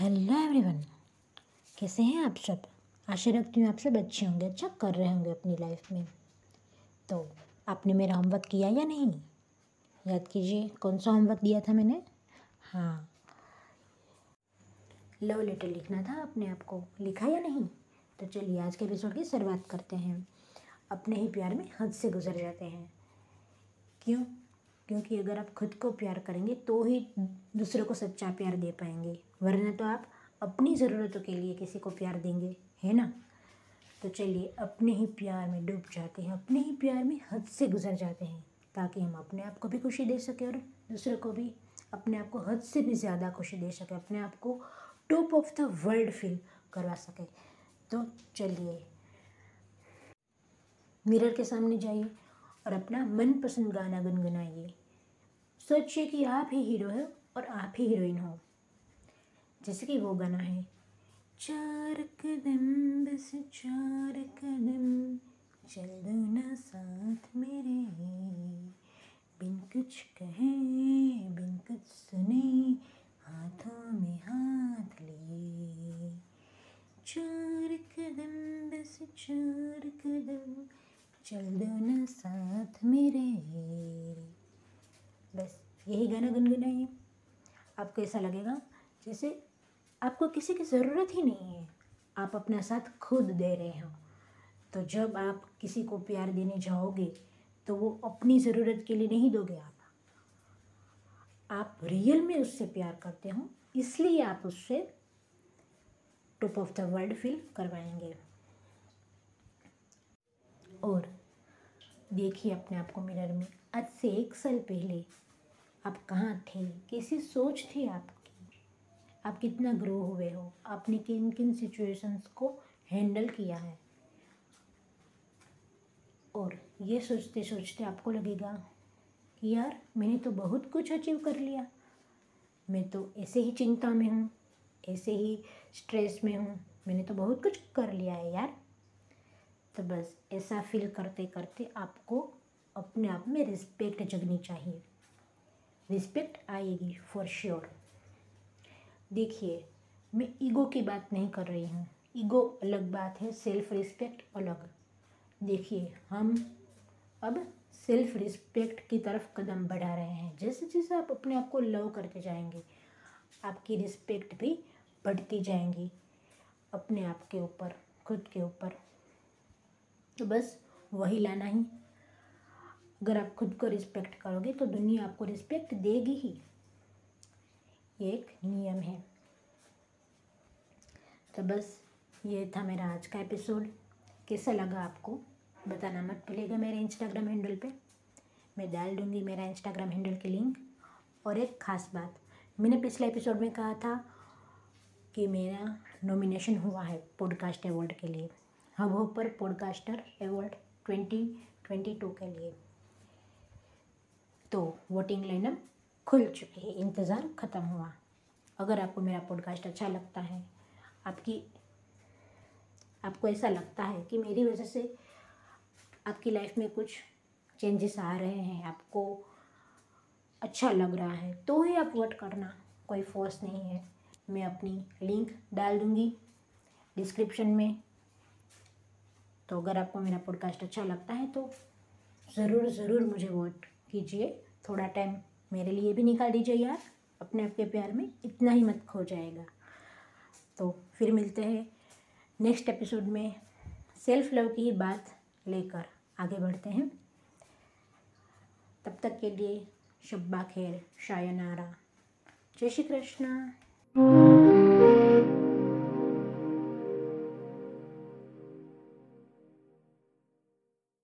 Hello everyone कैसे हैं आप सब? आशा रखती हूँ आप सब अच्छे होंगे अच्छा कर रहे होंगे अपनी लाइफ में। तो आपने मेरा होमवर्क किया या नहीं? याद कीजिए, कौन सा होमवर्क दिया था मैंने? हाँ। लव लेटर लिखना था अपने आप को लिखा या नहीं? तो चलिए आज के एपिसोड की शुरुआत करते हैं। अपने ही प्यार में हद से गुजर जाते हैं। क्यों? क्योंकि अगर आप खुद को प्यार करेंगे तो ही दूसरों को सच्चा प्यार दे पाएँगे। वरना तो आप अपनी ज़रूरतों के लिए किसी को प्यार देंगे, है ना? तो चलिए, अपने ही प्यार में डूब जाते हैं, अपने ही प्यार में हद से गुजर जाते हैं, ताकि हम अपने आप को भी खुशी दे सकें और दूसरों को भी अपने आप को हद से भी ज़्यादा खुशी दे सकें, अपने आप को top of the world feel करवा सकें। तो चलिए मिरर के सामने जाइए और अपना मनपसंद गाना गुनगुनाइए। सोचिए कि आप ही हीरो हो और आप ही हीरोइन हो। जैसे कि वो गाना है चार कदम बस चार कदम चल दो ना साथ मेरे बिन कुछ कहे, बिन कुछ सुने, हाथों में हाथ लिए। चार कदम बस चार कदम चल दो ना साथ मेरे यही गाना गुनगुनाइए। आपको ऐसा लगेगा जैसे आपको किसी की ज़रूरत ही नहीं है, आप अपना साथ खुद दे रहे हो। तो जब आप किसी को प्यार देने जाओगे तो वो अपनी ज़रूरत के लिए नहीं दोगे आप। आप रियल में उससे प्यार करते हो, इसलिए आप उससे top of the world feel करवाएँगे। और देखिए अपने आप को मिरर में, आज से एक साल पहले आप कहाँ थे? कैसी सोच थी आपकी? आप कितना ग्रो हुए हो? आपने किन किन सिचुएशंस को हैंडल किया है? और ये सोचते सोचते आपको लगेगा कि यार, मैंने तो बहुत कुछ अचीव कर लिया। मैं तो ऐसे ही चिंता में हूँ, ऐसे ही स्ट्रेस में हूँ। मैंने तो बहुत कुछ कर लिया है यार। तो बस ऐसा फील करते करते आपको अपने आप में रिस्पेक्ट जगनी चाहिए। रिस्पेक्ट आएगी फॉर श्योर देखिए, मैं ईगो की बात नहीं कर रही हूँ। ईगो अलग बात है सेल्फ रिस्पेक्ट अलग। देखिए, हम अब सेल्फ रिस्पेक्ट की तरफ़ कदम बढ़ा रहे हैं। जैसे जैसे आप अपने आप को लव करते जाएँगे, आपकी रिस्पेक्ट भी बढ़ती जाएँगी अपने आप के ऊपर, खुद के ऊपर। तो बस वही लाना ही अगर आप खुद को रिस्पेक्ट करोगे तो दुनिया आपको रिस्पेक्ट देगी ही। एक नियम है। तो बस ये था मेरा आज का एपिसोड कैसा लगा आपको? बताना मत भूलिएगा मेरे इंस्टाग्राम हैंडल पे। मैं डाल दूँगी मेरा इंस्टाग्राम हैंडल की लिंक और एक ख़ास बात, मैंने पिछले एपिसोड में कहा था कि मेरा नॉमिनेशन हुआ है पॉडकास्ट अवार्ड के लिए। हब पर podcaster award twenty twenty two के लिए। तो वोटिंग लाइनअप खुल चुकी है। इंतज़ार ख़त्म हुआ। अगर आपको मेरा पॉडकास्ट अच्छा लगता है, आपकी, आपको ऐसा लगता है कि मेरी वजह से आपकी लाइफ में कुछ चेंजेस आ रहे हैं, आपको अच्छा लग रहा है तो ही आप वोट करना। कोई फोर्स नहीं है। मैं अपनी लिंक डाल दूँगी डिस्क्रिप्शन में। तो अगर आपको मेरा पॉडकास्ट अच्छा लगता है तो ज़रूर ज़रूर मुझे वोट कीजिए। थोड़ा टाइम मेरे लिए भी निकाल दीजिए यार अपने आपके प्यार में इतना ही मत खो जाएगा। तो फिर मिलते हैं नेक्स्ट एपिसोड में सेल्फ लव की ही बात लेकर। आगे बढ़ते हैं। तब तक के लिए शब्बा खैर शायनारा जय श्री कृष्ण।